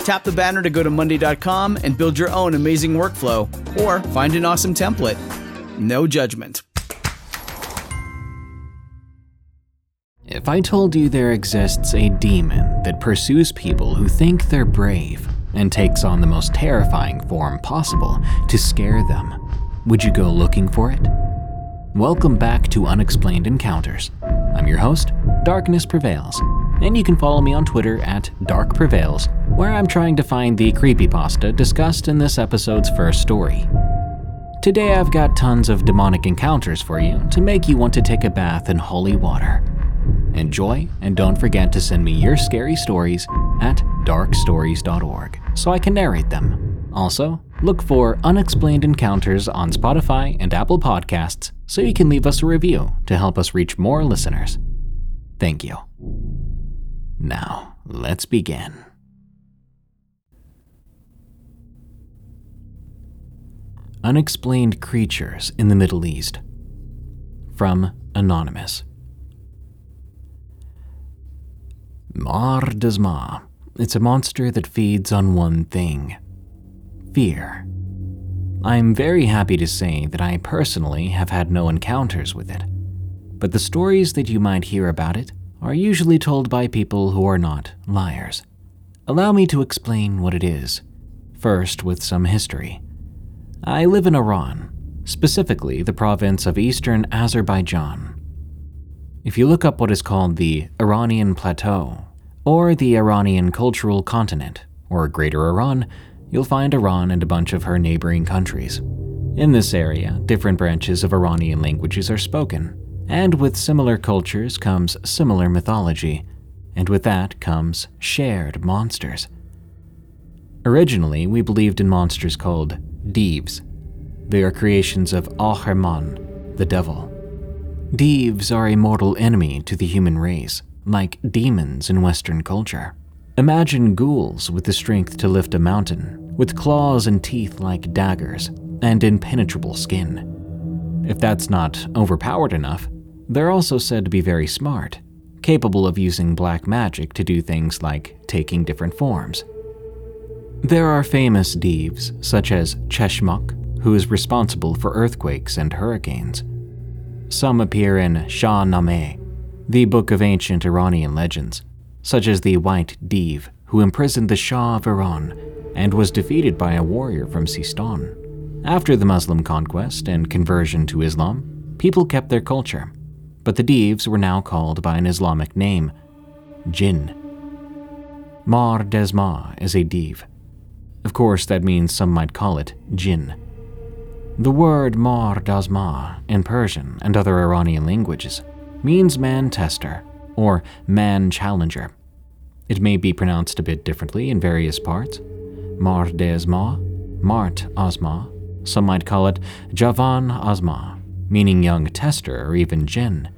Tap the banner to go to Monday.com and build your own amazing workflow, or find an awesome template. No judgment. If I told you there exists a demon that pursues people who think they're brave and takes on the most terrifying form possible to scare them, would you go looking for it? Welcome back to Unexplained Encounters. I'm your host, Darkness Prevails, and you can follow me on Twitter at Dark Prevails, where I'm trying to find the creepypasta discussed in this episode's first story. Today I've got tons of demonic encounters for you to make you want to take a bath in holy water. Enjoy, and don't forget to send me your scary stories at darkstories.org so I can narrate them. Also, look for Unexplained Encounters on Spotify and Apple Podcasts so you can leave us a review to help us reach more listeners. Thank you. Now, let's begin. Unexplained Creatures in the Middle East. From Anonymous. Mar Dasma. It's a monster that feeds on one thing fear. I'm very happy to say that I personally have had no encounters with it, but the stories that you might hear about it are usually told by people who are not liars. Allow me to explain what it is, first with some history. I live in Iran, specifically the province of eastern Azerbaijan. If you look up what is called the Iranian Plateau, or the Iranian Cultural Continent, or Greater Iran, you'll find Iran and a bunch of her neighboring countries. In this area, different branches of Iranian languages are spoken, and with similar cultures comes similar mythology, and with that comes shared monsters. Originally, we believed in monsters called Deeves. They are creations of Ahriman, the devil. Deeves are a mortal enemy to the human race, like demons in Western culture. Imagine ghouls with the strength to lift a mountain, with claws and teeth like daggers, and impenetrable skin. If that's not overpowered enough, they're also said to be very smart, capable of using black magic to do things like taking different forms. There are famous Deeves, such as Cheshmok, who is responsible for earthquakes and hurricanes. Some appear in Shah Nameh, the book of ancient Iranian legends, such as the White Deev, who imprisoned the Shah of Iran and was defeated by a warrior from Sistan. After the Muslim conquest and conversion to Islam, people kept their culture, but the Deeves were now called by an Islamic name, Jinn. Mar Desma is a Deev. Of course, that means some might call it Jinn. The word Mar Dasma in Persian and other Iranian languages means man tester or man challenger. It may be pronounced a bit differently in various parts. Mar Desma, Mart Ozma, some might call it Javan Ozma, meaning young tester or even Jinn,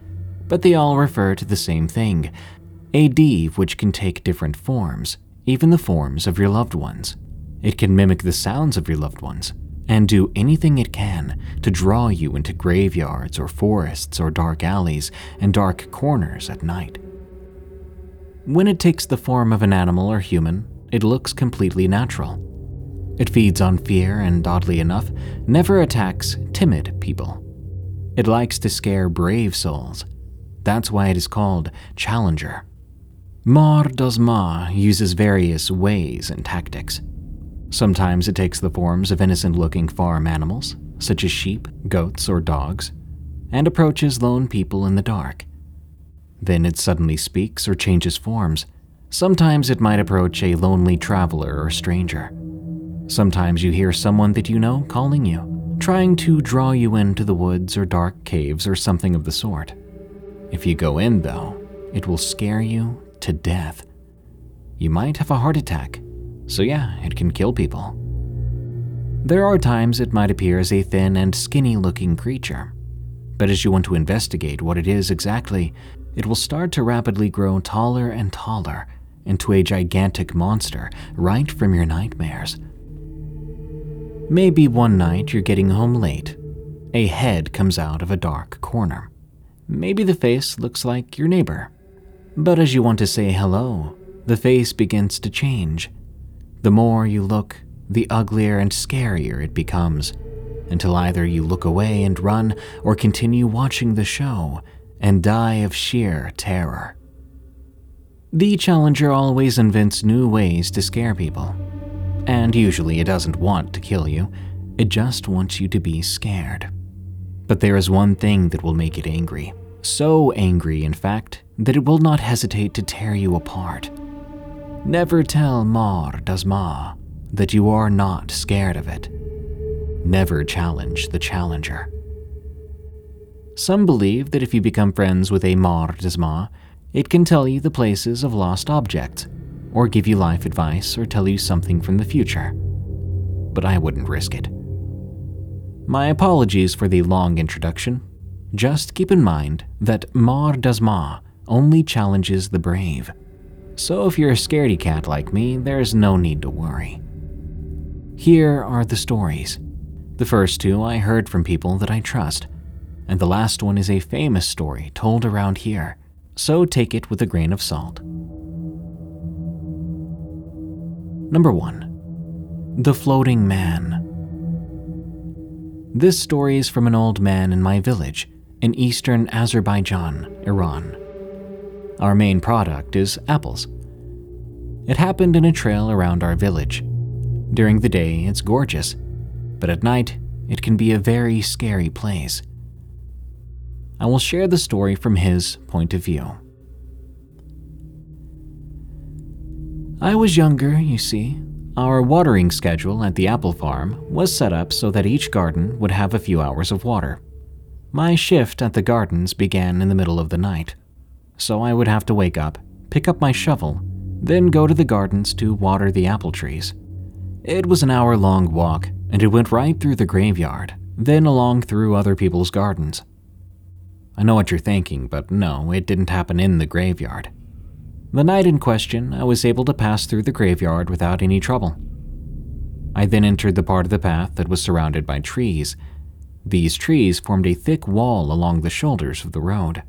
but they all refer to the same thing a Div which can take different forms, even the forms of your loved ones. It can mimic the sounds of your loved ones and do anything it can to draw you into graveyards or forests or dark alleys and dark corners at night. When it takes the form of an animal or human, it looks completely natural. It feeds on fear and, oddly enough, never attacks timid people. It likes to scare brave souls. That's why it is called Challenger. Mar Dozma uses various ways and tactics. Sometimes it takes the forms of innocent looking farm animals, such as sheep, goats, or dogs, and approaches lone people in the dark. Then it suddenly speaks or changes forms. Sometimes it might approach a lonely traveler or stranger. Sometimes you hear someone that you know calling you, trying to draw you into the woods or dark caves or something of the sort. If you go in, though, it will scare you to death. You might have a heart attack, so yeah, it can kill people. There are times it might appear as a thin and skinny looking creature, but as you want to investigate what it is exactly, it will start to rapidly grow taller and taller into a gigantic monster right from your nightmares. Maybe one night you're getting home late. A head comes out of a dark corner. Maybe the face looks like your neighbor. But as you want to say hello, the face begins to change the more you look, the uglier and scarier it becomes, until either you look away and run or continue watching the show and die of sheer terror. The Challenger always invents new ways to scare people. And usually it doesn't want to kill you, it just wants you to be scared. But there is one thing that will make it angry. So angry, in fact, that it will not hesitate to tear you apart. Never tell Mar Dazma that you are not scared of it. Never challenge the challenger. Some believe that if you become friends with a Mar Dazma, it can tell you the places of lost objects, or give you life advice, or tell you something from the future. But I wouldn't risk it. My apologies for the long introduction. Just keep in mind that Mar Dazma only challenges the brave. So if you're a scaredy cat like me, there's no need to worry. Here are the stories. The first two I heard from people that I trust, and the last one is a famous story told around here, so take it with a grain of salt. Number 1 The Floating Man. This story is from an old man in my village in eastern Azerbaijan, Iran. Our main product is apples. It happened in a trail around our village. During the day, it's gorgeous, but at night, it can be a very scary place. I will share the story from his point of view. I was younger, you see. Our watering schedule at the apple farm was set up so that each garden would have a few hours of water. My shift at the gardens began in the middle of the night so I would have to wake up, pick up my shovel, then go to the gardens to water the apple trees. It was an hour long walk, and it went right through the graveyard, then along through other people's gardens. I know what you're thinking, but no, it didn't happen in the graveyard. The night in question, I was able to pass through the graveyard without any trouble. I then entered the part of the path that was surrounded by trees. These trees formed a thick wall along the shoulders of the road.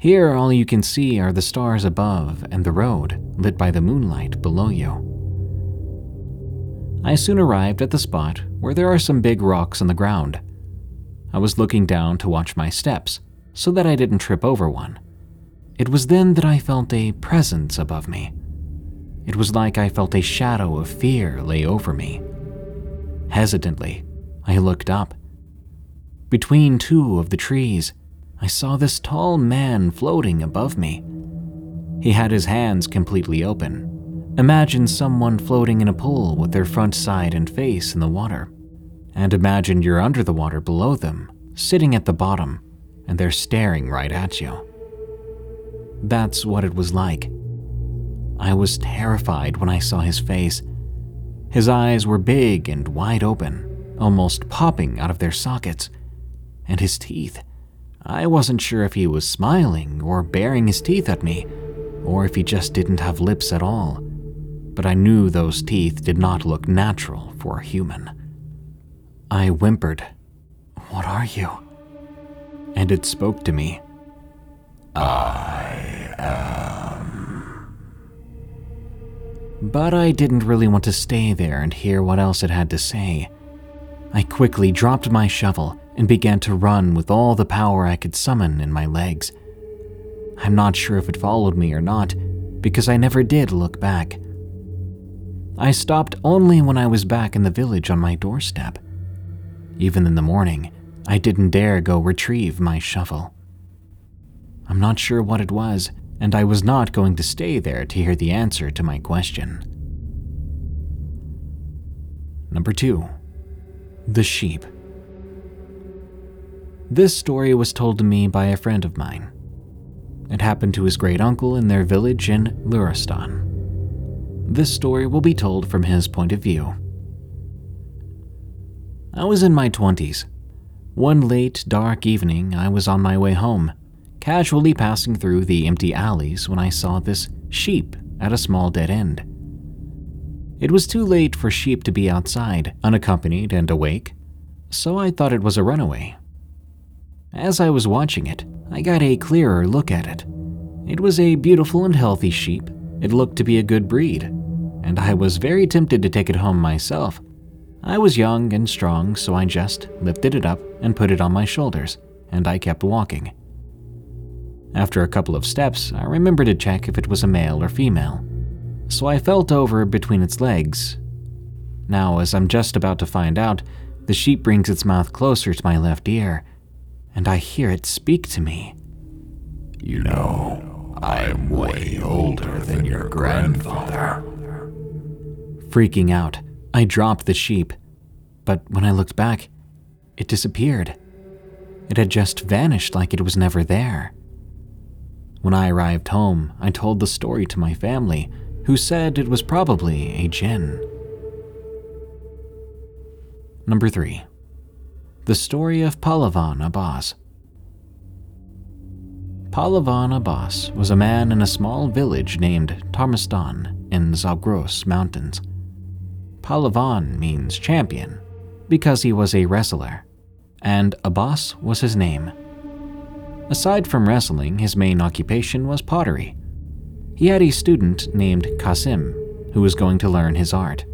Here, all you can see are the stars above and the road, lit by the moonlight below you. I soon arrived at the spot where there are some big rocks on the ground. I was looking down to watch my steps so that I didn't trip over one. It was then that I felt a presence above me. It was like I felt a shadow of fear lay over me. Hesitantly, I looked up. Between two of the trees, I saw this tall man floating above me. He had his hands completely open. Imagine someone floating in a pool with their front side and face in the water. And imagine you're under the water below them, sitting at the bottom, and they're staring right at you. That's what it was like. I was terrified when I saw his face. His eyes were big and wide open, almost popping out of their sockets. And his teeth. I wasn't sure if he was smiling or baring his teeth at me, or if he just didn't have lips at all. But I knew those teeth did not look natural for a human. I whimpered, What are you? And it spoke to me. I am. But I didn't really want to stay there and hear what else it had to say. I quickly dropped my shovel and began to run with all the power I could summon in my legs. I'm not sure if it followed me or not, because I never did look back. I stopped only when I was back in the village on my doorstep. Even in the morning, I didn't dare go retrieve my shovel. I'm not sure what it was, and I was not going to stay there to hear the answer to my question. Number 2. The Sheep. This story was told to me by a friend of mine. It happened to his great uncle in their village in Luristan. This story will be told from his point of view. I was in my 20s. One late, dark evening, I was on my way home, casually passing through the empty alleys when I saw this sheep at a small dead end. It was too late for sheep to be outside, unaccompanied and awake, so I thought it was a runaway. As I was watching it, I got a clearer look at it. It was a beautiful and healthy sheep. It looked to be a good breed, and I was very tempted to take it home myself I was young and strong, so I just lifted it up and put it on my shoulders, and I kept walking. After a couple of steps, I remembered to check if it was a male or female, so I felt over between its legs. Now, as I'm just about to find out, the sheep brings its mouth closer to my left ear, and I hear it speak to me. You know, I'm way older than your grandfather. Freaking out, I dropped the sheep, but when I looked back, it disappeared. It had just vanished like it was never there. When I arrived home, I told the story to my family, who said it was probably a jinn. Number 3. The Story of Pahlavan Abbas. Pahlavan Abbas was a man in a small village named Tarmistan in Zagros Mountains. Pahlavan means champion because he was a wrestler, and Abbas was his name. Aside from wrestling, his main occupation was pottery. He had a student named Kasim who was going to learn his art.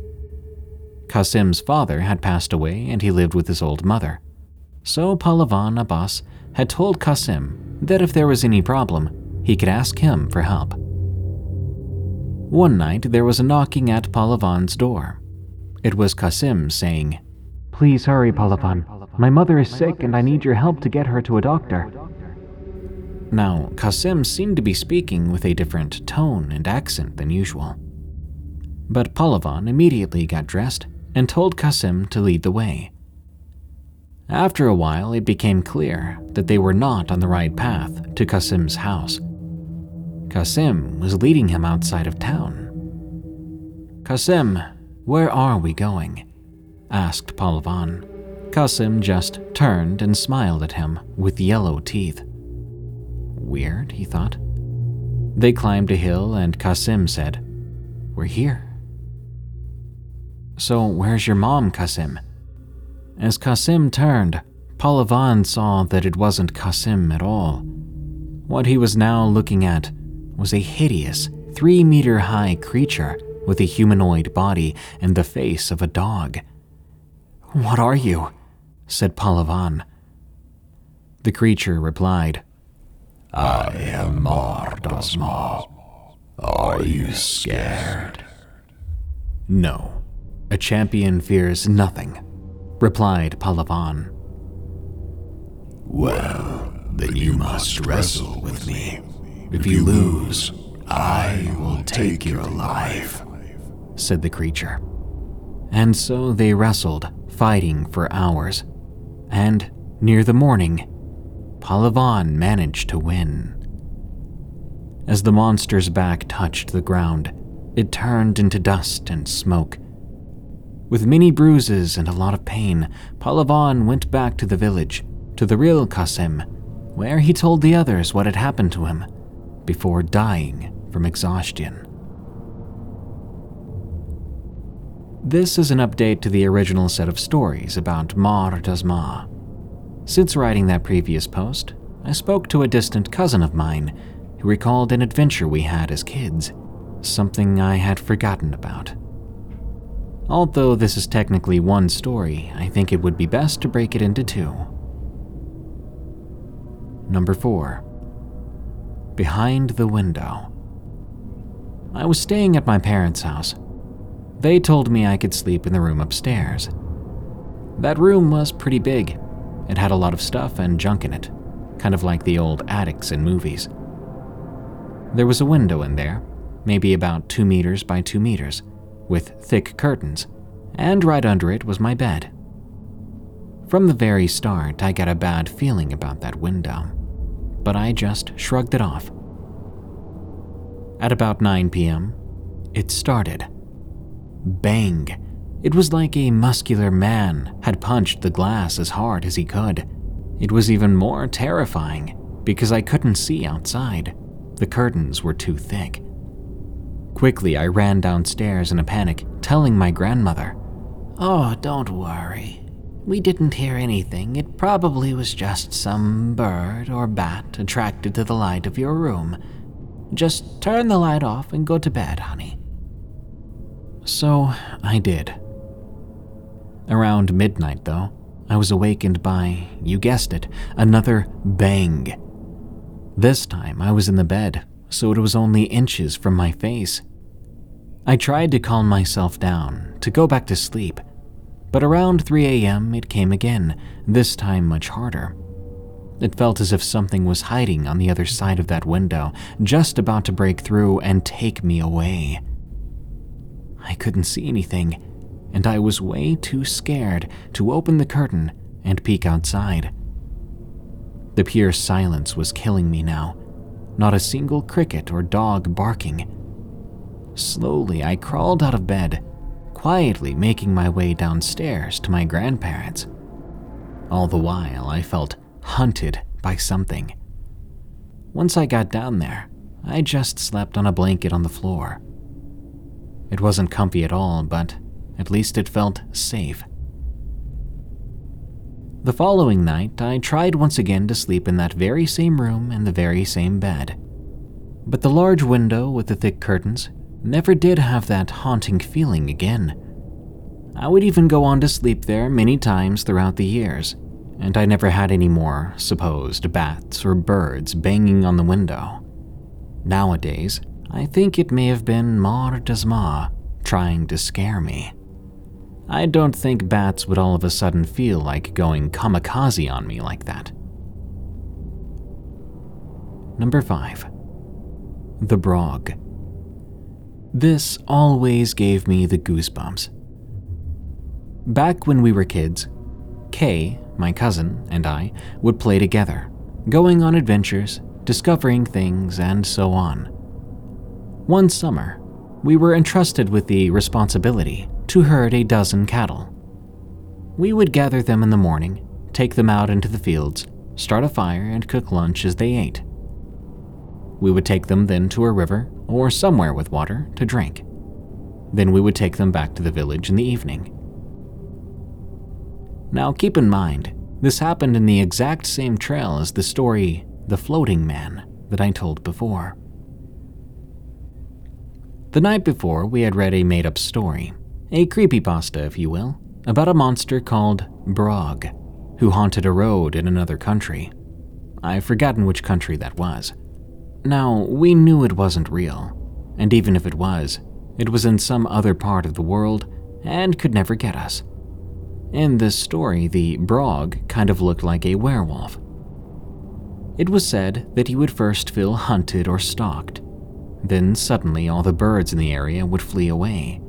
Kasim's father had passed away and he lived with his old mother. So Pahlavan Abbas had told Kasim that if there was any problem, he could ask him for help. One night there was a knocking at Pahlavan's door. It was Kasim saying, Please hurry, Pahlavan. My mother is sick and I need your help to get her to a doctor. Now, Kasim seemed to be speaking with a different tone and accent than usual. But Pahlavan immediately got dressed and told Kasim to lead the way. After a while, it became clear that they were not on the right path to Kasim's house. Kasim was leading him outside of town. Kasim, where are we going? asked Pahlavan. Kasim just turned and smiled at him with yellow teeth. Weird, he thought. They climbed a hill, and Kasim said, We're here. So, where's your mom, Kasim? As Kasim turned, Pahlavan saw that it wasn't Kasim at all. What he was now looking at was a hideous, three meter high creature with a humanoid body and the face of a dog. What are you? said Pahlavan. The creature replied, I am Mardasma. Are you scared? No, a champion fears nothing, replied Pahlavan. Well, then you must wrestle with me. If you lose, I will take your life said the creature. And so they wrestled, fighting for hours. And near the morning, Pahlavan managed to win. As the monster's back touched the ground, it turned into dust and smoke. With many bruises and a lot of pain, Pahlavan went back to the village, to the real Kasim, where he told the others what had happened to him before dying from exhaustion. This is an update to the original set of stories about Mar Dasma. Since writing that previous post, I spoke to a distant cousin of mine who recalled an adventure we had as kids, something I had forgotten about. Although this is technically one story, I think it would be best to break it into two. Number 4 Behind the Window. I was staying at my parents' house. They told me I could sleep in the room upstairs. That room was pretty big. It had a lot of stuff and junk in it, kind of like the old attics in movies. There was a window in there, maybe about two meters by two meters, with thick curtains, and right under it was my bed. From the very start, I got a bad feeling about that window, but I just shrugged it off. At about 9 p.m., it started. Bang! It was like a muscular man had punched the glass as hard as he could. It was even more terrifying because I couldn't see outside. The curtains were too thick. Quickly, I ran downstairs in a panic, telling my grandmother, Oh, don't worry. We didn't hear anything. It probably was just some bird or bat attracted to the light of your room. Just turn the light off and go to bed, honey. So I did. Around midnight, though, I was awakened by, you guessed it, another bang. This time I was in the bed, so it was only inches from my face. I tried to calm myself down, to go back to sleep, but around 3 a.m. it came again, this time much harder. It felt as if something was hiding on the other side of that window, just about to break through and take me away. I couldn't see anything, and I was way too scared to open the curtain and peek outside. The pure silence was killing me now, not a single cricket or dog barking. Slowly, I crawled out of bed, quietly making my way downstairs to my grandparents. All the while, I felt hunted by something. Once I got down there, I just slept on a blanket on the floor. It wasn't comfy at all, but at least it felt safe. The following night, I tried once again to sleep in that very same room and the very same bed. But the large window with the thick curtains never did have that haunting feeling again. I would even go on to sleep there many times throughout the years, and I never had any more supposed bats or birds banging on the window. Nowadays, I think it may have been Mar Dasma trying to scare me. I don't think bats would all of a sudden feel like going kamikaze on me like that. Number 5. The Brog. This always gave me the goosebumps. Back when we were kids, Kay, my cousin, and I would play together, going on adventures, discovering things, and so on. One summer, we were entrusted with the responsibility to herd a dozen cattle. We would gather them in the morning, take them out into the fields, start a fire, and cook lunch as they ate. We would take them then to a river or somewhere with water to drink. Then we would take them back to the village in the evening. Now keep in mind, this happened in the exact same trail as the story The Floating Man that I told before. The night before, we had read a made up story, a creepypasta, if you will, about a monster called Brog, who haunted a road in another country. I've forgotten which country that was. Now, we knew it wasn't real, and even if it was, it was in some other part of the world and could never get us. In this story, the Brog kind of looked like a werewolf. It was said that he would first feel hunted or stalked, then suddenly all the birds in the area would flee away.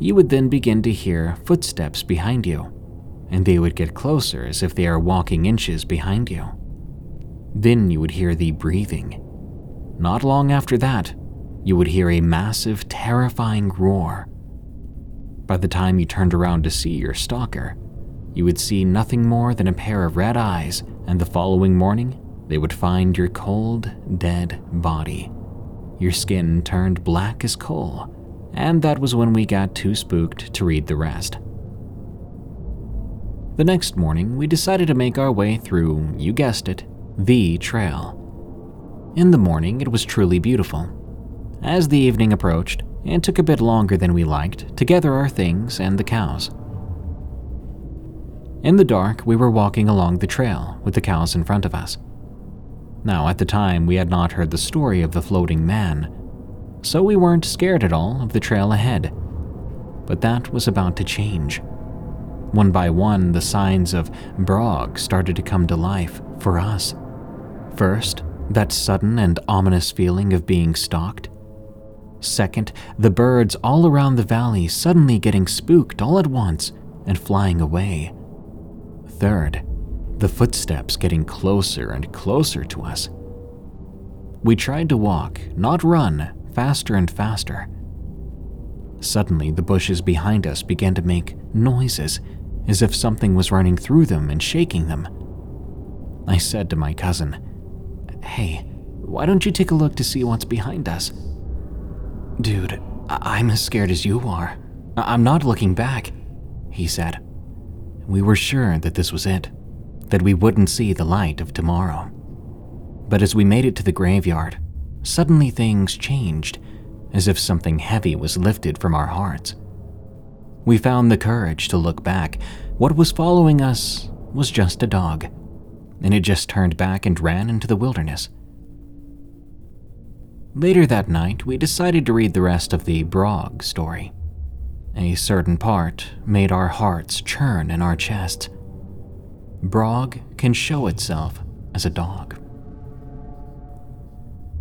You would then begin to hear footsteps behind you, and they would get closer as if they are walking inches behind you. Then you would hear the breathing. not long after that, you would hear a massive, terrifying roar. By the time you turned around to see your stalker, you would see nothing more than a pair of red eyes, and the following morning, they would find your cold, dead body. Your skin turned black as coal, and that was when we got too spooked to read the rest. The next morning, we decided to make our way through, you guessed it, the trail. In the morning, it was truly beautiful. As the evening approached, it took a bit longer than we liked to gather our things and the cows. In the dark, we were walking along the trail with the cows in front of us. Now, at the time, we had not heard the story of the floating man, so we weren't scared at all of the trail ahead. But that was about to change. One by one, the signs of Brog started to come to life for us. First, that sudden and ominous feeling of being stalked. Second, the birds all around the valley suddenly getting spooked all at once and flying away. Third, the footsteps getting closer and closer to us. We tried to walk, not run, faster and faster. Suddenly, the bushes behind us began to make noises, as if something was running through them and shaking them. I said to my cousin, Hey, why don't you take a look to see what's behind us? Dude, I- am as scared as you are. I- I'm not looking back, he said. We were sure that this was it, that we wouldn't see the light of tomorrow. But as we made it to the graveyard, suddenly things changed, as if something heavy was lifted from our hearts. We found the courage to look back. What was following us was just a dog, and it just turned back and ran into the wilderness. Later that night, we decided to read the rest of the Brog story. A certain part made our hearts churn in our chests. Brog can show itself as a dog.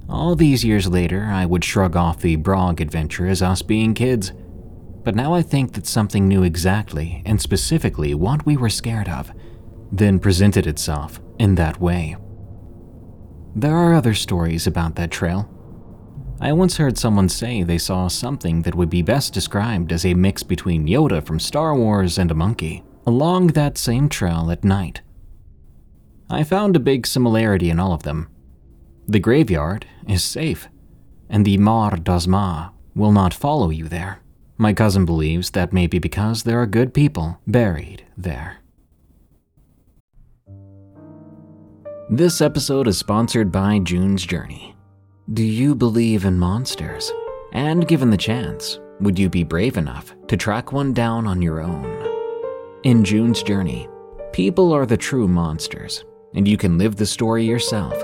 All these years later, I would shrug off the Brog adventure as us being kids. But now I think that something knew exactly and specifically what we were scared of, then presented itself in that way. There are other stories about that trail, I once heard someone say they saw something that would be best described as a mix between Yoda from Star Wars and a monkey, along that same trail at night. I found a big similarity in all of them. The graveyard is safe, and the Mar Dazma will not follow you there. My cousin believes that may be because there are good people buried there. This episode is sponsored by June's Journey. Do you believe in monsters? And given the chance, would you be brave enough to track one down on your own? In June's journey, people are the true monsters, and you can live the story yourself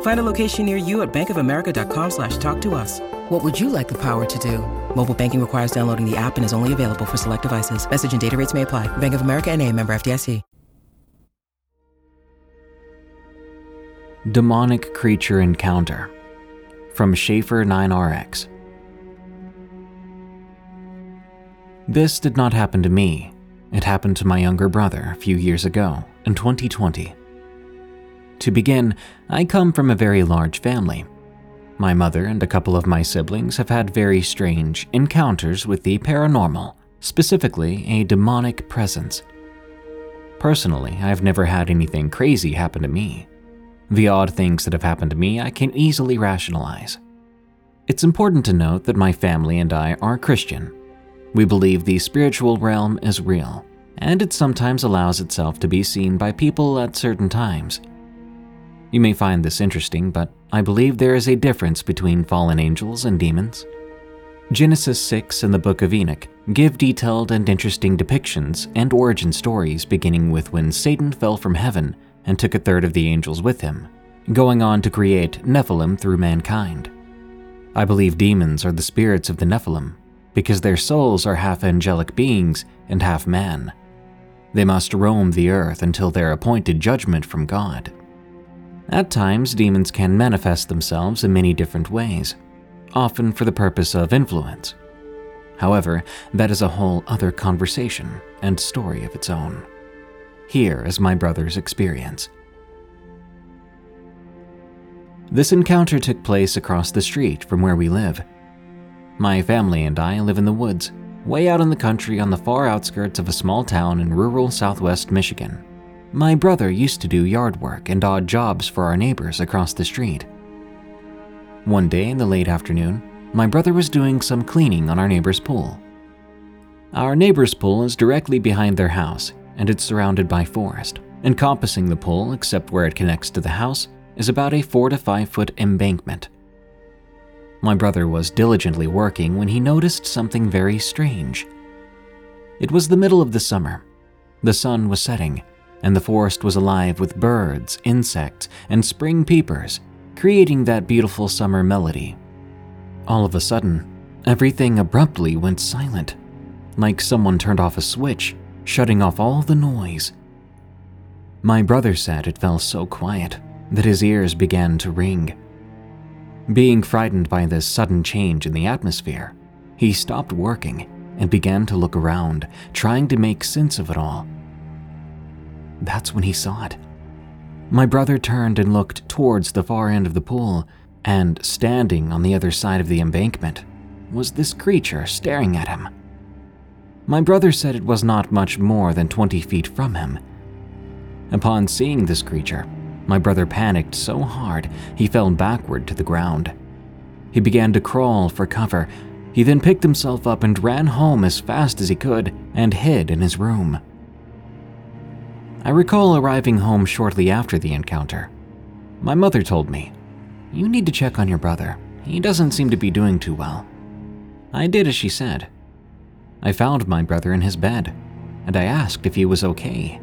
Find a location near you at bankofamerica.com slash talk to us. What would you like the power to do? Mobile banking requires downloading the app and is only available for select devices. Message and data rates may apply. Bank of America and a member FDIC. Demonic Creature Encounter from Shaffer 9RX. This did not happen to me, It happened to my younger brother a few years ago, in 2020. To begin, I come from a very large family. My mother and a couple of my siblings have had very strange encounters with the paranormal, specifically a demonic presence. Personally, I've never had anything crazy happen to me. The odd things that have happened to me I can easily rationalize. It's important to note that my family and I are Christian. We believe the spiritual realm is real, and it sometimes allows itself to be seen by people at certain times. You may find this interesting, but I believe there is a difference between fallen angels and demons. Genesis 6 and the Book of Enoch give detailed and interesting depictions and origin stories beginning with when Satan fell from heaven and took a third of the angels with him, going on to create Nephilim through mankind. I believe demons are the spirits of the Nephilim because their souls are half angelic beings and half man. They must roam the earth until their appointed judgment from God. At times, demons can manifest themselves in many different ways, often for the purpose of influence. However, that is a whole other conversation and story of its own. Here is my brother's experience. This encounter took place across the street from where we live. My family and I live in the woods, way out in the country on the far outskirts of a small town in rural southwest Michigan. My brother used to do yard work and odd jobs for our neighbors across the street. One day in the late afternoon, my brother was doing some cleaning on our neighbor's pool. Our neighbor's pool is directly behind their house, and it's surrounded by forest. Encompassing the pool, except where it connects to the house, is about a 4 to 5 foot embankment. My brother was diligently working when he noticed something very strange. It was the middle of the summer. The sun was setting, and the forest was alive with birds, insects, and spring peepers, creating that beautiful summer melody. All of a sudden, everything abruptly went silent, like someone turned off a switch, shutting off all the noise. My brother said it felt so quiet that his ears began to ring. Being frightened by this sudden change in the atmosphere, he stopped working and began to look around, trying to make sense of it all. That's when he saw it. My brother turned and looked towards the far end of the pool, and standing on the other side of the embankment was this creature staring at him. My brother said it was not much more than 20 feet from him. Upon seeing this creature, my brother panicked so hard he fell backward to the ground. He began to crawl for cover. He then picked himself up and ran home as fast as he could and hid in his room. I recall arriving home shortly after the encounter. My mother told me, You need to check on your brother. He doesn't seem to be doing too well. I did as she said. I found my brother in his bed, and I asked if he was okay.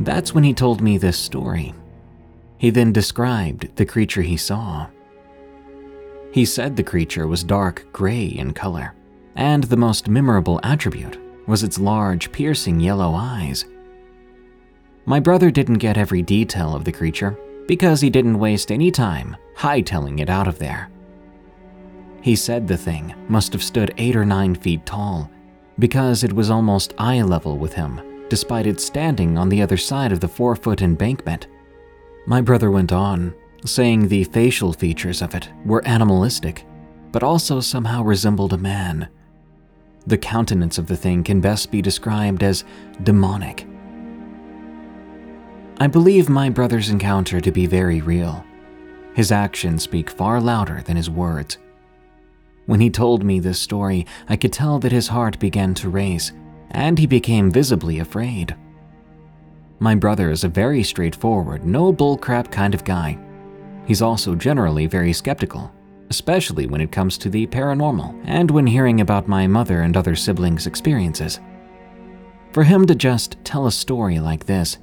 That's when he told me this story. He then described the creature he saw. He said the creature was dark gray in color, and the most memorable attribute was its large, piercing yellow eyes my brother didn't get every detail of the creature because he didn't waste any time hightailing it out of there. He said the thing must have stood 8 or 9 feet tall because it was almost eye level with him, despite it standing on the other side of the 4 foot embankment. My brother went on, saying the facial features of it were animalistic, but also somehow resembled a man. The countenance of the thing can best be described as demonic I believe my brother's encounter to be very real. His actions speak far louder than his words. When he told me this story, I could tell that his heart began to race, and he became visibly afraid. My brother is a very straightforward, no bullcrap kind of guy. He's also generally very skeptical, especially when it comes to the paranormal and when hearing about my mother and other siblings' experiences. For him to just tell a story like this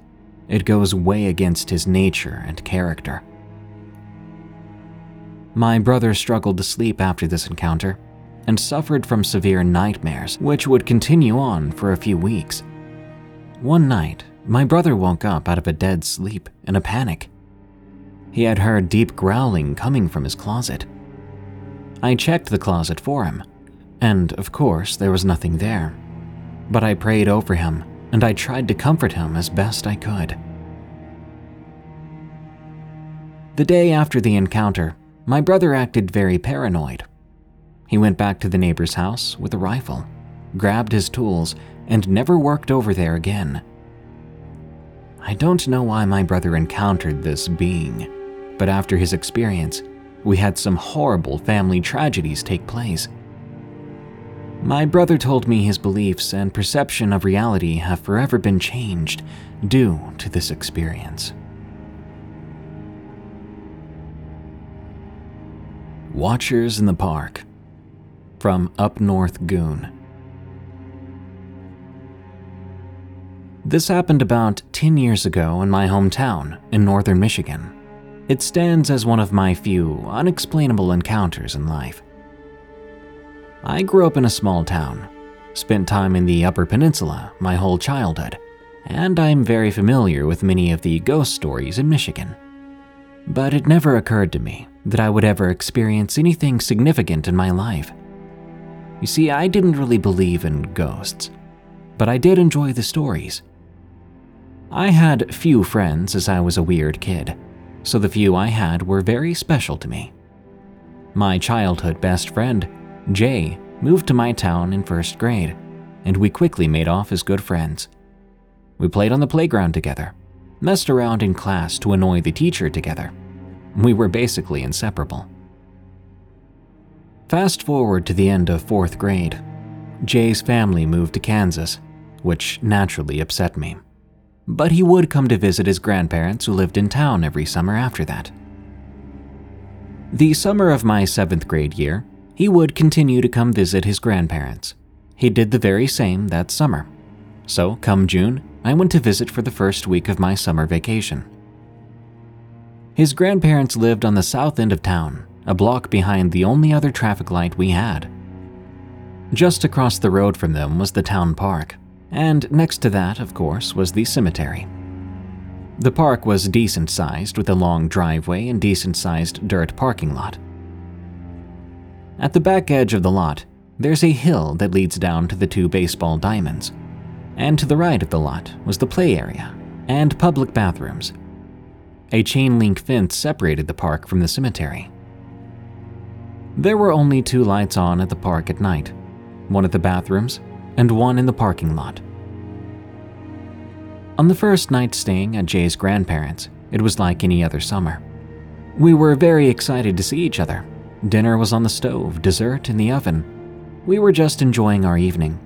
it goes way against his nature and character. My brother struggled to sleep after this encounter and suffered from severe nightmares, which would continue on for a few weeks. One night, my brother woke up out of a dead sleep in a panic. He had heard deep growling coming from his closet. I checked the closet for him, and of course, there was nothing there. but I prayed over him and I tried to comfort him as best I could. The day after the encounter, my brother acted very paranoid. He went back to the neighbor's house with a rifle, grabbed his tools, and never worked over there again. I don't know why my brother encountered this being, but after his experience, we had some horrible family tragedies take place. My brother told me his beliefs and perception of reality have forever been changed due to this experience. Watchers in the Park from Up North Goon. This happened about 10 years ago in my hometown in northern Michigan. It stands as one of my few unexplainable encounters in life. I grew up in a small town, spent time in the Upper Peninsula my whole childhood, and I'm very familiar with many of the ghost stories in Michigan. But it never occurred to me that I would ever experience anything significant in my life. You see, I didn't really believe in ghosts, but I did enjoy the stories. I had few friends as I was a weird kid, so the few I had were very special to me. My childhood best friend Jay moved to my town in first grade, and we quickly made off as good friends. We played on the playground together, messed around in class to annoy the teacher together. We were basically inseparable. Fast forward to the end of fourth grade. Jay's family moved to Kansas, which naturally upset me. But he would come to visit his grandparents who lived in town every summer after that. The summer of my seventh grade year, he would continue to come visit his grandparents. He did the very same that summer. So, come June, I went to visit for the first week of my summer vacation. His grandparents lived on the south end of town, a block behind the only other traffic light we had. Just across the road from them was the town park, and next to that, of course, was the cemetery. The park was decent sized with a long driveway and decent sized dirt parking lot. At the back edge of the lot, there's a hill that leads down to the two baseball diamonds. And to the right of the lot was the play area and public bathrooms. A chain link fence separated the park from the cemetery. There were only two lights on at the park at night one at the bathrooms and one in the parking lot. On the first night staying at Jay's grandparents', it was like any other summer. We were very excited to see each other Dinner was on the stove, dessert in the oven. We were just enjoying our evening.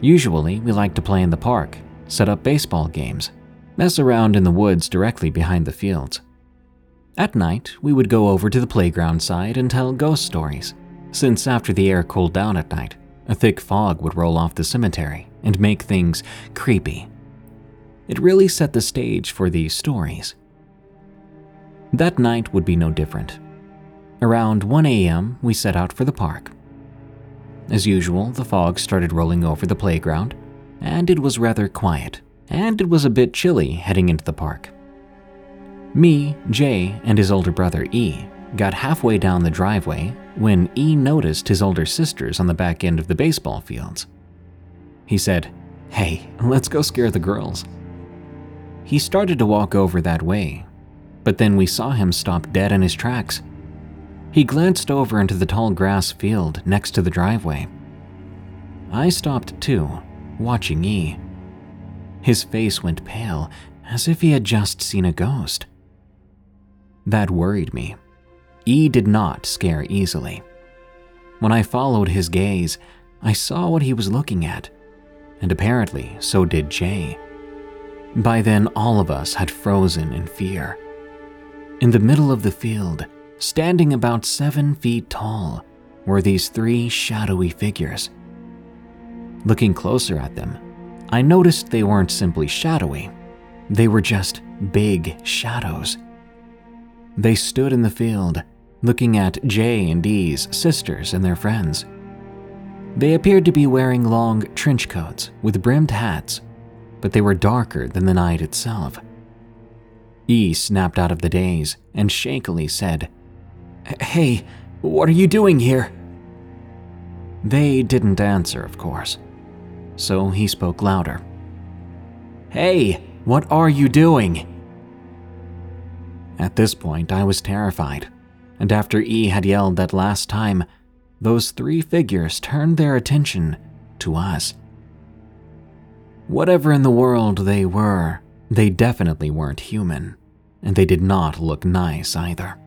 Usually, we like to play in the park, set up baseball games, mess around in the woods directly behind the fields. At night, we would go over to the playground side and tell ghost stories, since after the air cooled down at night, a thick fog would roll off the cemetery and make things creepy. It really set the stage for these stories. That night would be no different. Around 1 a.m., we set out for the park. As usual, the fog started rolling over the playground, and it was rather quiet, and it was a bit chilly heading into the park. Me, Jay, and his older brother E got halfway down the driveway when E noticed his older sisters on the back end of the baseball fields. He said, Hey, let's go scare the girls. He started to walk over that way, but then we saw him stop dead in his tracks he glanced over into the tall grass field next to the driveway. I stopped too, watching E. His face went pale, as if he had just seen a ghost. That worried me. E did not scare easily. When I followed his gaze, I saw what he was looking at, and apparently so did Jay. By then, all of us had frozen in fear. In the middle of the field, Standing about seven feet tall were these three shadowy figures. Looking closer at them, I noticed they weren't simply shadowy, they were just big shadows. They stood in the field, looking at Jay and E's sisters and their friends. They appeared to be wearing long trench coats with brimmed hats, but they were darker than the night itself. E snapped out of the daze and shakily said, Hey, what are you doing here? They didn't answer, of course. so he spoke louder. Hey, what are you doing? At this point, I was terrified, and after E had yelled that last time, those three figures turned their attention to us. Whatever in the world they were, they definitely weren't human, and they did not look nice either.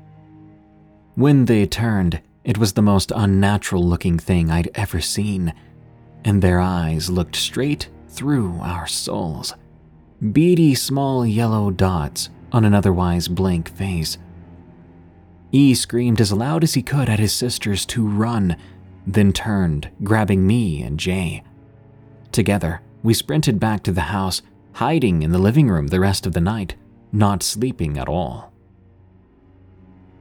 When they turned, it was the most unnatural looking thing I'd ever seen, and their eyes looked straight through our souls. Beady small yellow dots on an otherwise blank face. E screamed as loud as he could at his sisters to run, then turned, grabbing me and Jay. Together, we sprinted back to the house, hiding in the living room the rest of the night, not sleeping at all.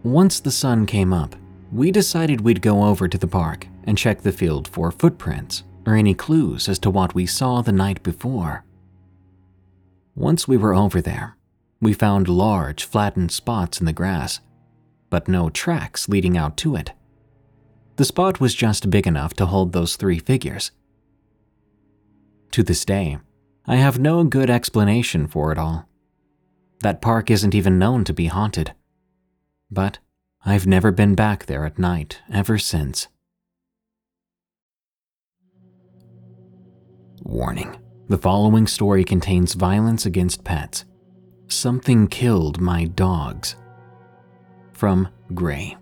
Once the sun came up, we decided we'd go over to the park and check the field for footprints or any clues as to what we saw the night before. Once we were over there, we found large, flattened spots in the grass, but no tracks leading out to it. The spot was just big enough to hold those three figures. To this day, I have no good explanation for it all. That park isn't even known to be haunted. But I've never been back there at night ever since. Warning The following story contains violence against pets. Something killed my dogs. From Gray.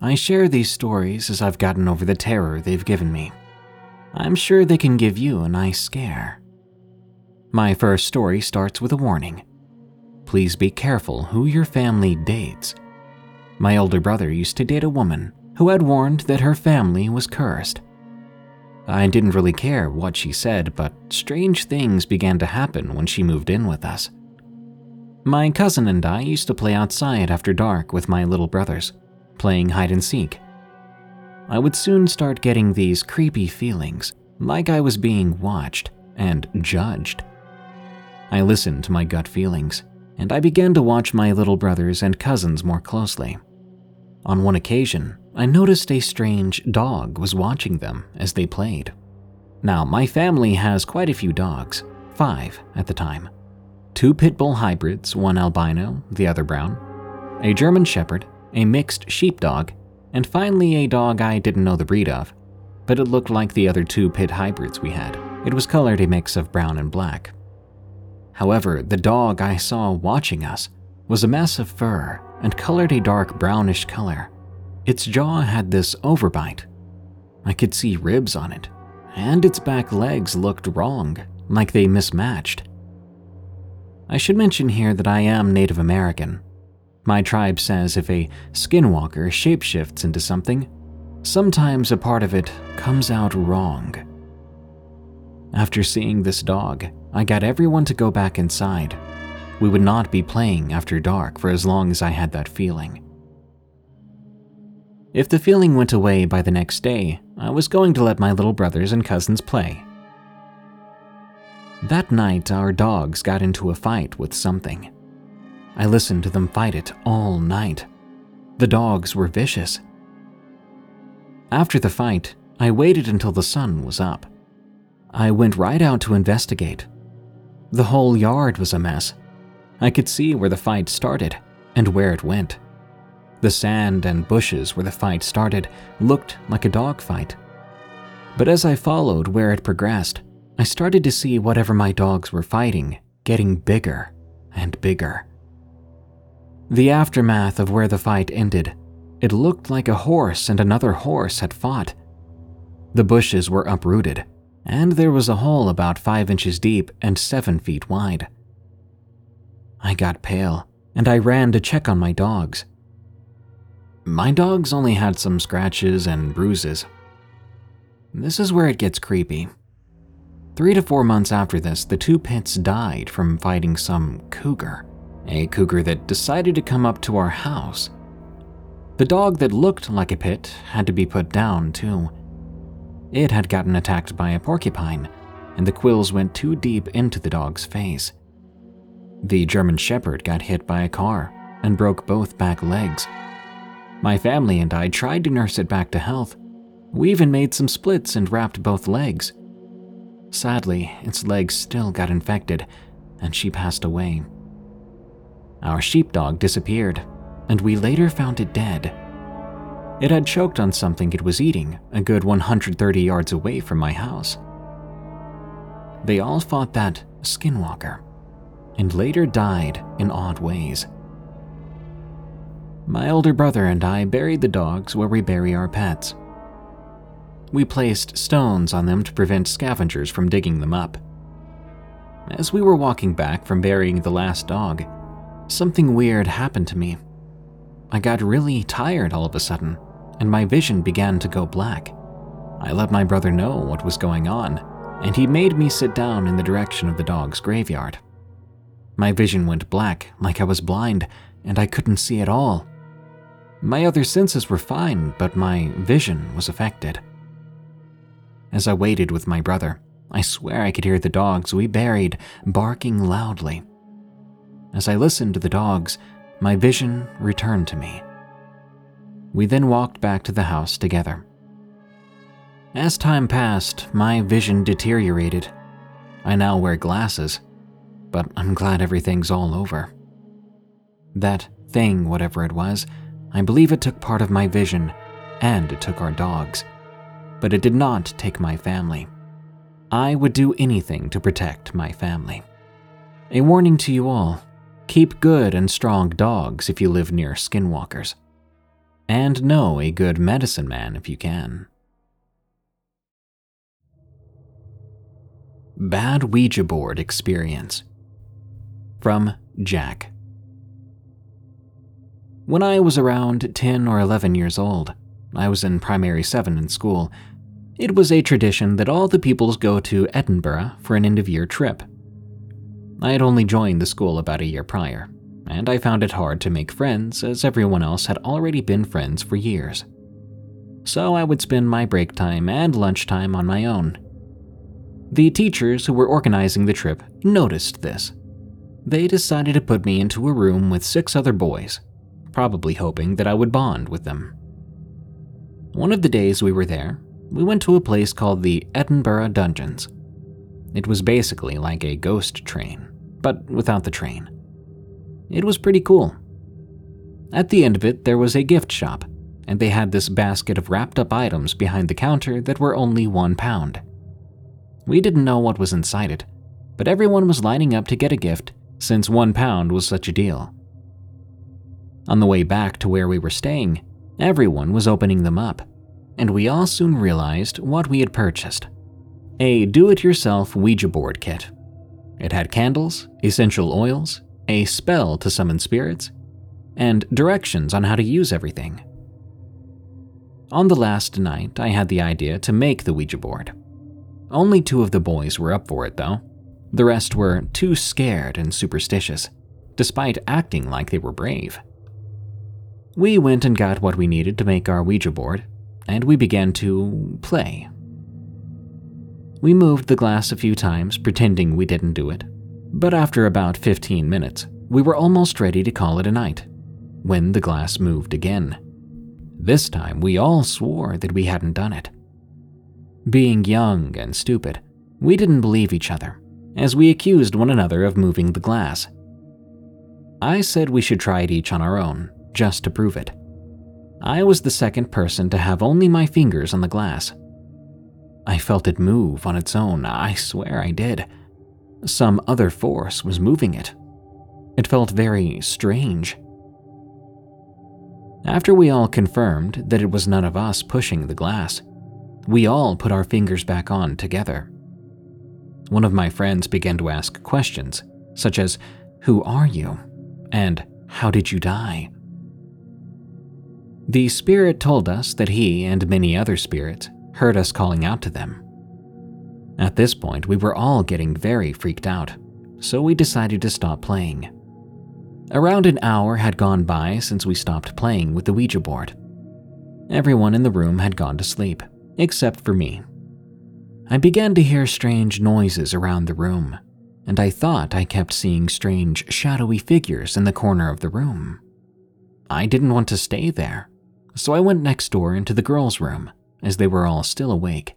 I share these stories as I've gotten over the terror they've given me. I'm sure they can give you a nice scare. My first story starts with a warning. Please be careful who your family dates. My older brother used to date a woman who had warned that her family was cursed. I didn't really care what she said, but strange things began to happen when she moved in with us. My cousin and I used to play outside after dark with my little brothers, playing hide and seek. I would soon start getting these creepy feelings, like I was being watched and judged. I listened to my gut feelings, and I began to watch my little brothers and cousins more closely. On one occasion, I noticed a strange dog was watching them as they played. Now, my family has quite a few dogs, five at the time. Two pit bull hybrids, one albino, the other brown, a German shepherd, a mixed sheepdog, and finally a dog I didn't know the breed of, but it looked like the other two pit hybrids we had. It was colored a mix of brown and black. However, the dog I saw watching us was a mass of fur and colored a dark brownish color. Its jaw had this overbite. I could see ribs on it, and its back legs looked wrong, like they mismatched. I should mention here that I am Native American. My tribe says if a skinwalker shapeshifts into something, sometimes a part of it comes out wrong. After seeing this dog, I got everyone to go back inside. We would not be playing after dark for as long as I had that feeling. If the feeling went away by the next day, I was going to let my little brothers and cousins play. That night, our dogs got into a fight with something. I listened to them fight it all night. The dogs were vicious. After the fight, I waited until the sun was up. I went right out to investigate. The whole yard was a mess. I could see where the fight started and where it went. The sand and bushes where the fight started looked like a dogfight. But as I followed where it progressed, I started to see whatever my dogs were fighting getting bigger and bigger. The aftermath of where the fight ended, it looked like a horse and another horse had fought. The bushes were uprooted, and there was a hole about five inches deep and seven feet wide. I got pale, and I ran to check on my dogs. My dogs only had some scratches and bruises. This is where it gets creepy. Three to four months after this, the two pits died from fighting some cougar, a cougar that decided to come up to our house. The dog that looked like a pit had to be put down, too. It had gotten attacked by a porcupine, and the quills went too deep into the dog's face. The German Shepherd got hit by a car and broke both back legs my family and I tried to nurse it back to health. We even made some splits and wrapped both legs. Sadly, its legs still got infected, and she passed away. Our sheepdog disappeared, and we later found it dead. It had choked on something it was eating a good 130 yards away from my house. They all fought that skinwalker and later died in odd ways. My older brother and I buried the dogs where we bury our pets. We placed stones on them to prevent scavengers from digging them up. As we were walking back from burying the last dog, something weird happened to me. I got really tired all of a sudden, and my vision began to go black. I let my brother know what was going on, and he made me sit down in the direction of the dog's graveyard. My vision went black, like I was blind, and I couldn't see at all. My other senses were fine, but my vision was affected. As I waited with my brother, I swear I could hear the dogs we buried barking loudly. As I listened to the dogs, my vision returned to me. We then walked back to the house together. As time passed, my vision deteriorated. I now wear glasses, but I'm glad everything's all over. That thing, whatever it was, I believe it took part of my vision, and it took our dogs. But it did not take my family. I would do anything to protect my family. A warning to you all keep good and strong dogs if you live near skinwalkers. And know a good medicine man if you can. Bad Ouija board experience. From Jack. When I was around 10 or 11 years old, I was in primary 7 in school. It was a tradition that all the pupils go to Edinburgh for an end of year trip. I had only joined the school about a year prior, and I found it hard to make friends as everyone else had already been friends for years. So I would spend my break time and lunchtime on my own. The teachers who were organizing the trip noticed this they decided to put me into a room with six other boys, probably hoping that I would bond with them. One of the days we were there, we went to a place called the Edinburgh Dungeons. It was basically like a ghost train, but without the train. It was pretty cool. At the end of it, there was a gift shop, and they had this basket of wrapped up items behind the counter that were only one pound. We didn't know what was inside it, but everyone was lining up to get a gift since one pound was such a deal. On the way back to where we were staying, everyone was opening them up, and we all soon realized what we had purchased a do it yourself Ouija board kit. It had candles, essential oils, a spell to summon spirits, and directions on how to use everything. On the last night, I had the idea to make the Ouija board. Only two of the boys were up for it, though, the rest were too scared and superstitious, despite acting like they were brave. We went and got what we needed to make our Ouija board, and we began to play. We moved the glass a few times, pretending we didn't do it, but after about 15 minutes, we were almost ready to call it a night when the glass moved again. This time, we all swore that we hadn't done it. Being young and stupid, we didn't believe each other as we accused one another of moving the glass. I said we should try it each on our own, just to prove it. I was the second person to have only my fingers on the glass. I felt it move on its own, I swear I did. Some other force was moving it. It felt very strange. After we all confirmed that it was none of us pushing the glass, we all put our fingers back on together one of my friends began to ask questions, such as, Who are you? and How did you die? The spirit told us that he and many other spirits heard us calling out to them. At this point, we were all getting very freaked out, so we decided to stop playing. Around an hour had gone by since we stopped playing with the Ouija board. Everyone in the room had gone to sleep, except for me, I began to hear strange noises around the room, and I thought I kept seeing strange, shadowy figures in the corner of the room. I didn't want to stay there, so I went next door into the girls' room as they were all still awake,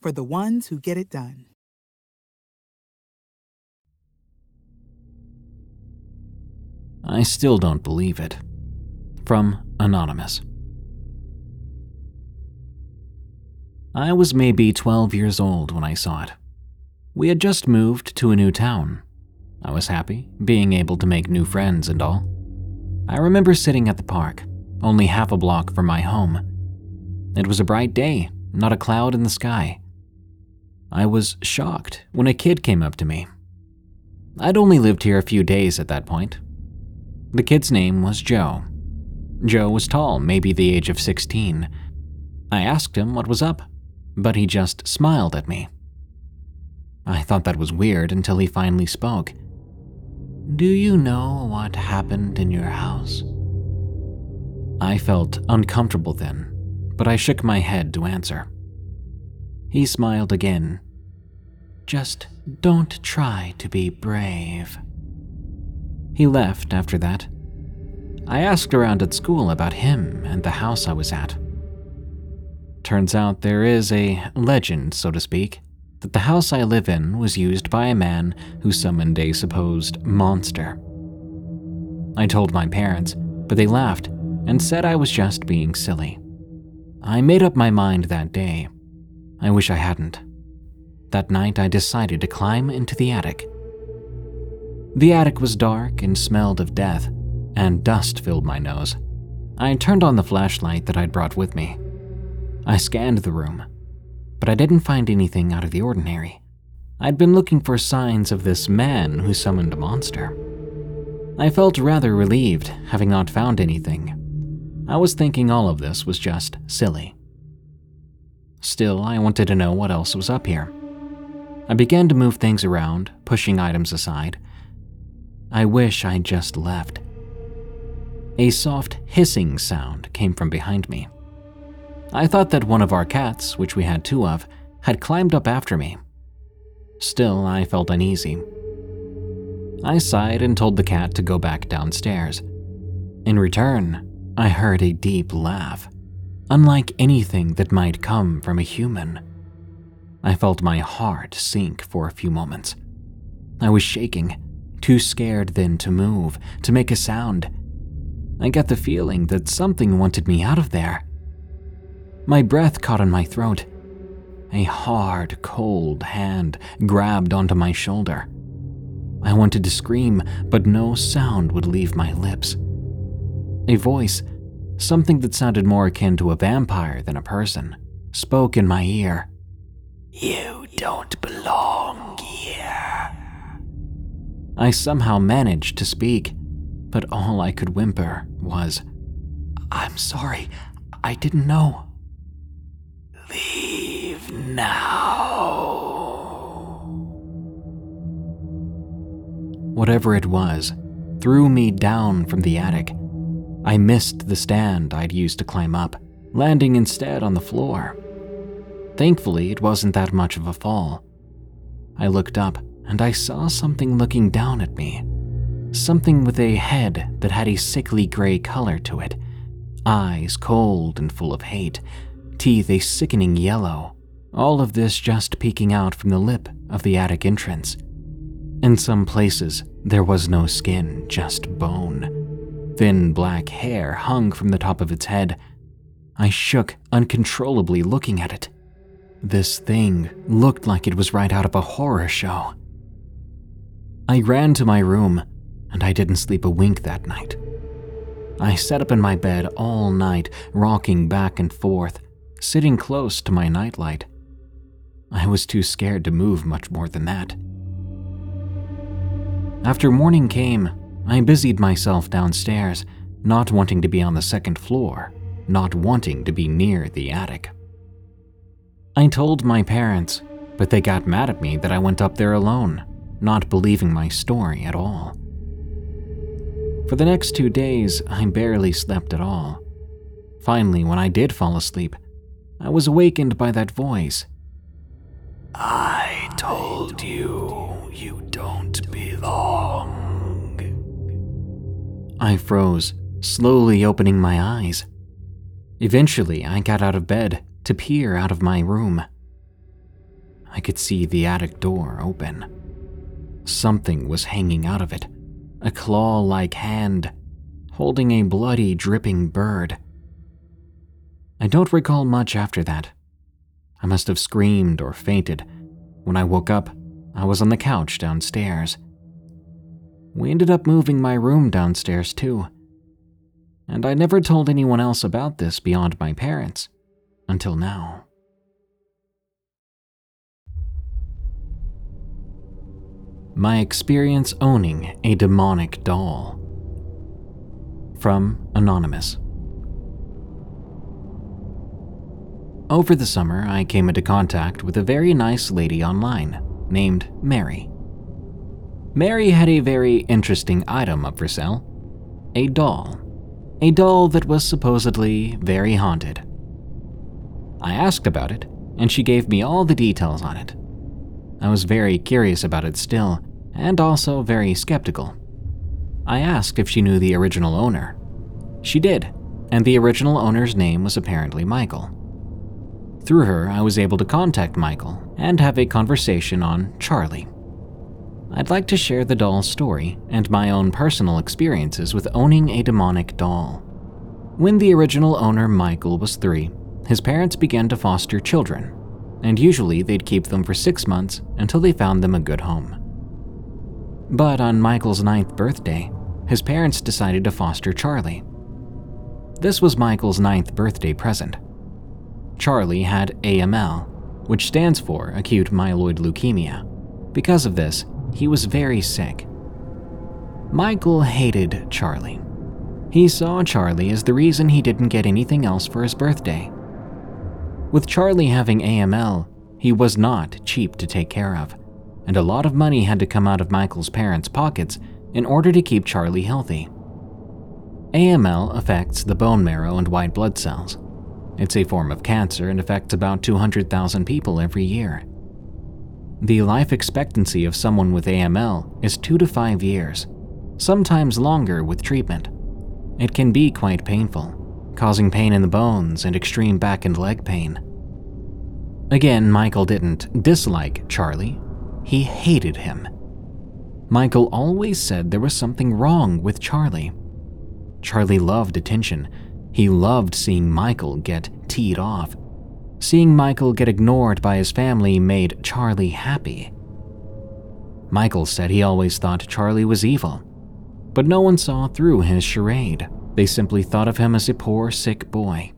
for the ones who get it done. I still don't believe it. From Anonymous. I was maybe 12 years old when I saw it. We had just moved to a new town. I was happy, being able to make new friends and all. I remember sitting at the park, only half a block from my home. It was a bright day, not a cloud in the sky. I was shocked when a kid came up to me. I'd only lived here a few days at that point. The kid's name was Joe. Joe was tall, maybe the age of 16. I asked him what was up, but he just smiled at me. I thought that was weird until he finally spoke. Do you know what happened in your house? I felt uncomfortable then, but I shook my head to answer. He smiled again. Just don't try to be brave. He left after that. I asked around at school about him and the house I was at. Turns out there is a legend, so to speak, that the house I live in was used by a man who summoned a supposed monster. I told my parents, but they laughed and said I was just being silly. I made up my mind that day. I wish I hadn't. That night, I decided to climb into the attic the attic was dark and smelled of death, and dust filled my nose. I turned on the flashlight that I'd brought with me. I scanned the room, but I didn't find anything out of the ordinary. I'd been looking for signs of this man who summoned a monster. I felt rather relieved, having not found anything. I was thinking all of this was just silly. Still, I wanted to know what else was up here. I began to move things around, pushing items aside, I wish I'd just left. A soft hissing sound came from behind me. I thought that one of our cats, which we had two of, had climbed up after me. Still, I felt uneasy. I sighed and told the cat to go back downstairs. In return, I heard a deep laugh, unlike anything that might come from a human. I felt my heart sink for a few moments. I was shaking too scared then to move, to make a sound. I got the feeling that something wanted me out of there. My breath caught in my throat. A hard, cold hand grabbed onto my shoulder. I wanted to scream, but no sound would leave my lips. A voice, something that sounded more akin to a vampire than a person, spoke in my ear. You don't belong here. I somehow managed to speak, but all I could whimper was, I'm sorry, I didn't know. Leave now. Whatever it was threw me down from the attic. I missed the stand I'd used to climb up, landing instead on the floor. Thankfully, it wasn't that much of a fall. I looked up and I saw something looking down at me. Something with a head that had a sickly gray color to it, eyes cold and full of hate, teeth a sickening yellow. All of this just peeking out from the lip of the attic entrance. In some places, there was no skin, just bone. Thin black hair hung from the top of its head. I shook uncontrollably looking at it. This thing looked like it was right out of a horror show. I ran to my room, and I didn't sleep a wink that night. I sat up in my bed all night, rocking back and forth, sitting close to my nightlight. I was too scared to move much more than that. After morning came, I busied myself downstairs, not wanting to be on the second floor, not wanting to be near the attic. I told my parents, but they got mad at me that I went up there alone, not believing my story at all. For the next two days, I barely slept at all. Finally, when I did fall asleep, I was awakened by that voice. I told you, you don't belong. I froze, slowly opening my eyes. Eventually, I got out of bed to peer out of my room. I could see the attic door open. Something was hanging out of it, a claw like hand, holding a bloody, dripping bird. I don't recall much after that. I must have screamed or fainted. When I woke up, I was on the couch downstairs. We ended up moving my room downstairs too. And I never told anyone else about this beyond my parents until now. My experience owning a demonic doll. From Anonymous. Over the summer, I came into contact with a very nice lady online named Mary. Mary had a very interesting item up for sale a doll. A doll that was supposedly very haunted. I asked about it, and she gave me all the details on it. I was very curious about it still, and also very skeptical. I asked if she knew the original owner. She did, and the original owner's name was apparently Michael. Through her, I was able to contact Michael and have a conversation on Charlie. I'd like to share the doll's story and my own personal experiences with owning a demonic doll. When the original owner, Michael, was three, his parents began to foster children, and usually they'd keep them for six months until they found them a good home. But on Michael's ninth birthday, his parents decided to foster Charlie. This was Michael's ninth birthday present. Charlie had AML, which stands for acute myeloid leukemia. Because of this, he was very sick. Michael hated Charlie. He saw Charlie as the reason he didn't get anything else for his birthday. With Charlie having AML, he was not cheap to take care of, and a lot of money had to come out of Michael's parents' pockets in order to keep Charlie healthy. AML affects the bone marrow and white blood cells. It's a form of cancer and affects about 200,000 people every year. The life expectancy of someone with AML is 2 to 5 years, sometimes longer with treatment. It can be quite painful, causing pain in the bones and extreme back and leg pain. Again, Michael didn't dislike Charlie, he hated him. Michael always said there was something wrong with Charlie. Charlie loved attention. He loved seeing Michael get teed off. Seeing Michael get ignored by his family made Charlie happy. Michael said he always thought Charlie was evil, but no one saw through his charade. They simply thought of him as a poor, sick boy.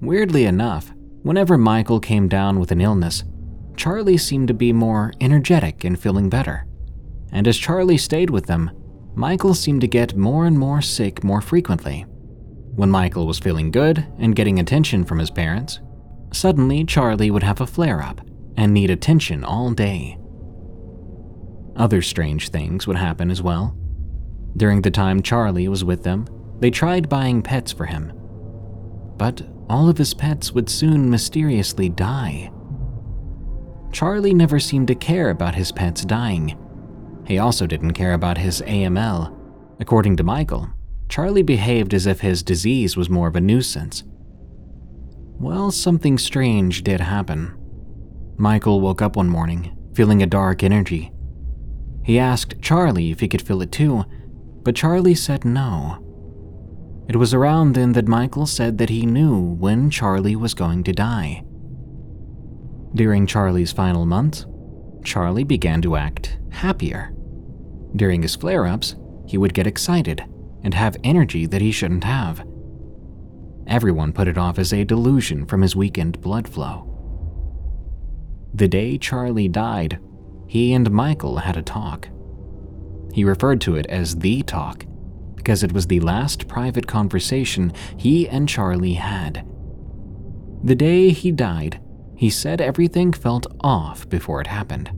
Weirdly enough, whenever Michael came down with an illness, Charlie seemed to be more energetic and feeling better. And as Charlie stayed with them, Michael seemed to get more and more sick more frequently. When Michael was feeling good and getting attention from his parents, suddenly Charlie would have a flare up and need attention all day. Other strange things would happen as well. During the time Charlie was with them, they tried buying pets for him. But all of his pets would soon mysteriously die. Charlie never seemed to care about his pets dying. He also didn't care about his AML. According to Michael, Charlie behaved as if his disease was more of a nuisance. Well, something strange did happen. Michael woke up one morning, feeling a dark energy. He asked Charlie if he could feel it too, but Charlie said no. It was around then that Michael said that he knew when Charlie was going to die. During Charlie's final months, Charlie began to act happier. During his flare ups, he would get excited and have energy that he shouldn't have. Everyone put it off as a delusion from his weakened blood flow. The day Charlie died, he and Michael had a talk. He referred to it as the talk because it was the last private conversation he and Charlie had. The day he died, he said everything felt off before it happened.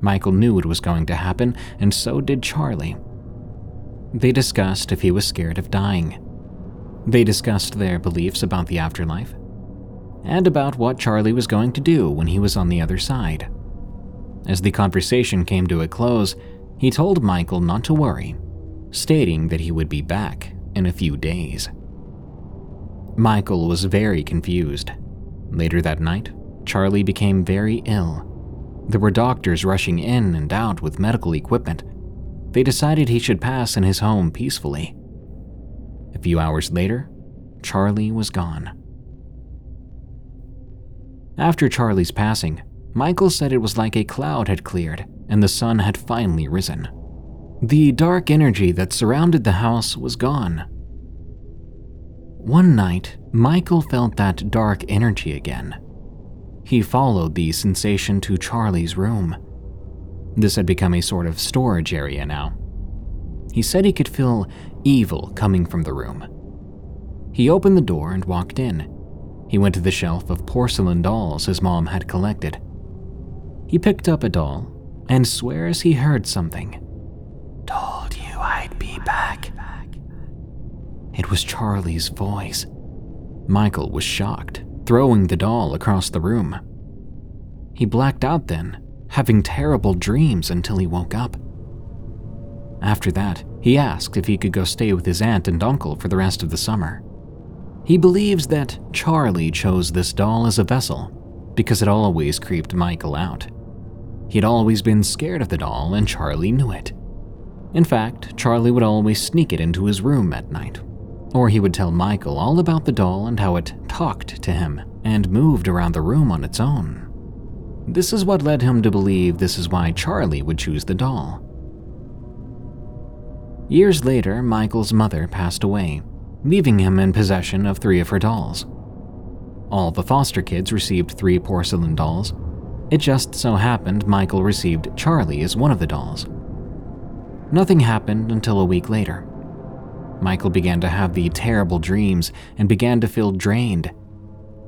Michael knew it was going to happen, and so did Charlie. They discussed if he was scared of dying. They discussed their beliefs about the afterlife and about what Charlie was going to do when he was on the other side. As the conversation came to a close, he told Michael not to worry, stating that he would be back in a few days. Michael was very confused. Later that night, Charlie became very ill. There were doctors rushing in and out with medical equipment. They decided he should pass in his home peacefully. A few hours later, Charlie was gone. After Charlie's passing, Michael said it was like a cloud had cleared and the sun had finally risen. The dark energy that surrounded the house was gone. One night, Michael felt that dark energy again. He followed the sensation to Charlie's room. This had become a sort of storage area now. He said he could feel evil coming from the room. He opened the door and walked in. He went to the shelf of porcelain dolls his mom had collected. He picked up a doll and swears he heard something. Told you I'd be back. It was Charlie's voice. Michael was shocked, throwing the doll across the room. He blacked out then, having terrible dreams until he woke up. After that, he asked if he could go stay with his aunt and uncle for the rest of the summer. He believes that Charlie chose this doll as a vessel because it always creeped Michael out. He'd always been scared of the doll, and Charlie knew it. In fact, Charlie would always sneak it into his room at night. Or he would tell Michael all about the doll and how it talked to him and moved around the room on its own. This is what led him to believe this is why Charlie would choose the doll. Years later, Michael's mother passed away, leaving him in possession of three of her dolls. All the foster kids received three porcelain dolls. It just so happened Michael received Charlie as one of the dolls. Nothing happened until a week later. Michael began to have the terrible dreams and began to feel drained.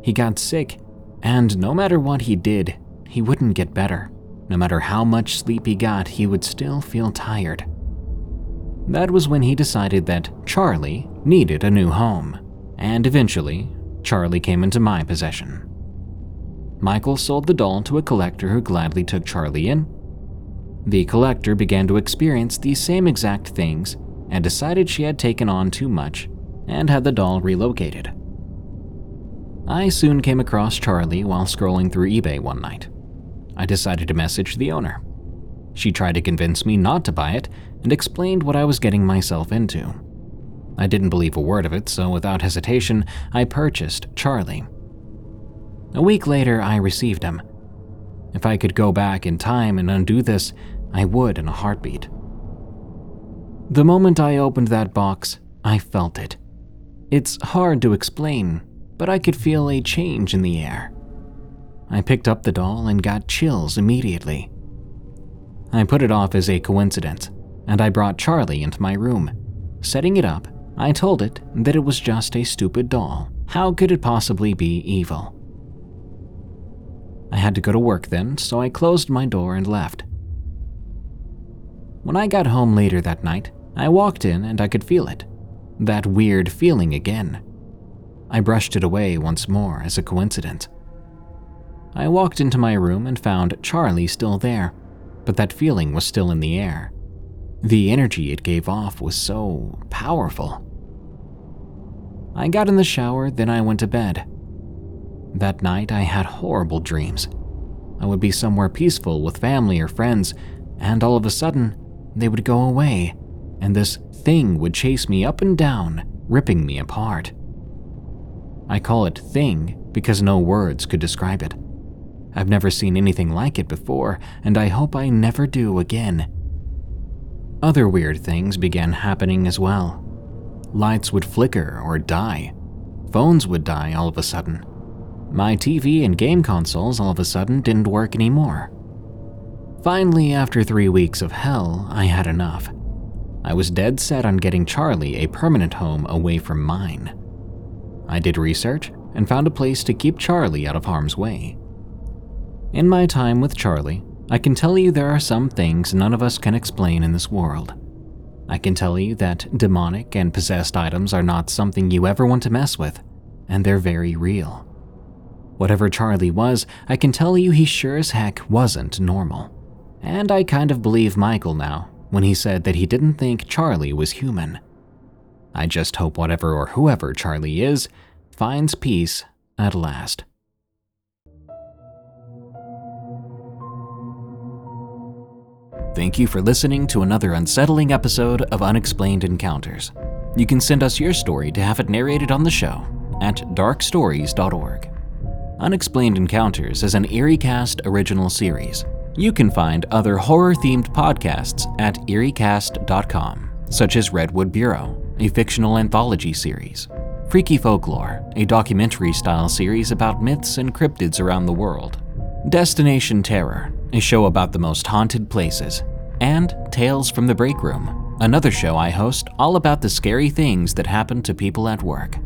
He got sick, and no matter what he did, he wouldn't get better. No matter how much sleep he got, he would still feel tired. That was when he decided that Charlie needed a new home, and eventually, Charlie came into my possession. Michael sold the doll to a collector who gladly took Charlie in. The collector began to experience the same exact things and decided she had taken on too much and had the doll relocated. I soon came across Charlie while scrolling through eBay one night. I decided to message the owner. She tried to convince me not to buy it and explained what I was getting myself into. I didn't believe a word of it, so without hesitation, I purchased Charlie. A week later, I received him. If I could go back in time and undo this, I would in a heartbeat. The moment I opened that box, I felt it. It's hard to explain, but I could feel a change in the air. I picked up the doll and got chills immediately. I put it off as a coincidence, and I brought Charlie into my room. Setting it up, I told it that it was just a stupid doll. How could it possibly be evil? I had to go to work then, so I closed my door and left. When I got home later that night, I walked in and I could feel it. That weird feeling again. I brushed it away once more as a coincidence. I walked into my room and found Charlie still there, but that feeling was still in the air. The energy it gave off was so powerful. I got in the shower, then I went to bed. That night, I had horrible dreams. I would be somewhere peaceful with family or friends, and all of a sudden, they would go away, and this thing would chase me up and down, ripping me apart. I call it thing because no words could describe it. I've never seen anything like it before, and I hope I never do again. Other weird things began happening as well. Lights would flicker or die. Phones would die all of a sudden. My TV and game consoles all of a sudden didn't work anymore. Finally, after three weeks of hell, I had enough. I was dead set on getting Charlie a permanent home away from mine. I did research and found a place to keep Charlie out of harm's way. In my time with Charlie, I can tell you there are some things none of us can explain in this world. I can tell you that demonic and possessed items are not something you ever want to mess with, and they're very real. Whatever Charlie was, I can tell you he sure as heck wasn't normal. And I kind of believe Michael now when he said that he didn't think Charlie was human. I just hope whatever or whoever Charlie is finds peace at last. Thank you for listening to another unsettling episode of Unexplained Encounters. You can send us your story to have it narrated on the show at darkstories.org. Unexplained Encounters is an EerieCast original series. You can find other horror themed podcasts at eeriecast.com, such as Redwood Bureau, a fictional anthology series, Freaky Folklore, a documentary style series about myths and cryptids around the world, Destination Terror, a show about the most haunted places, and Tales from the Break Room, another show I host all about the scary things that happen to people at work.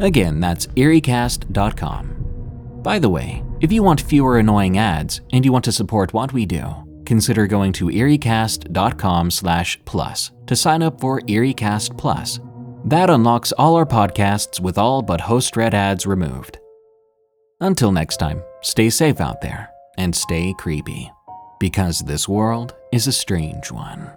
Again, that's eeriecast.com. By the way, if you want fewer annoying ads and you want to support what we do, consider going to eeriecast.com/plus to sign up for EerieCast Plus. That unlocks all our podcasts with all but host-read ads removed. Until next time, stay safe out there and stay creepy, because this world is a strange one.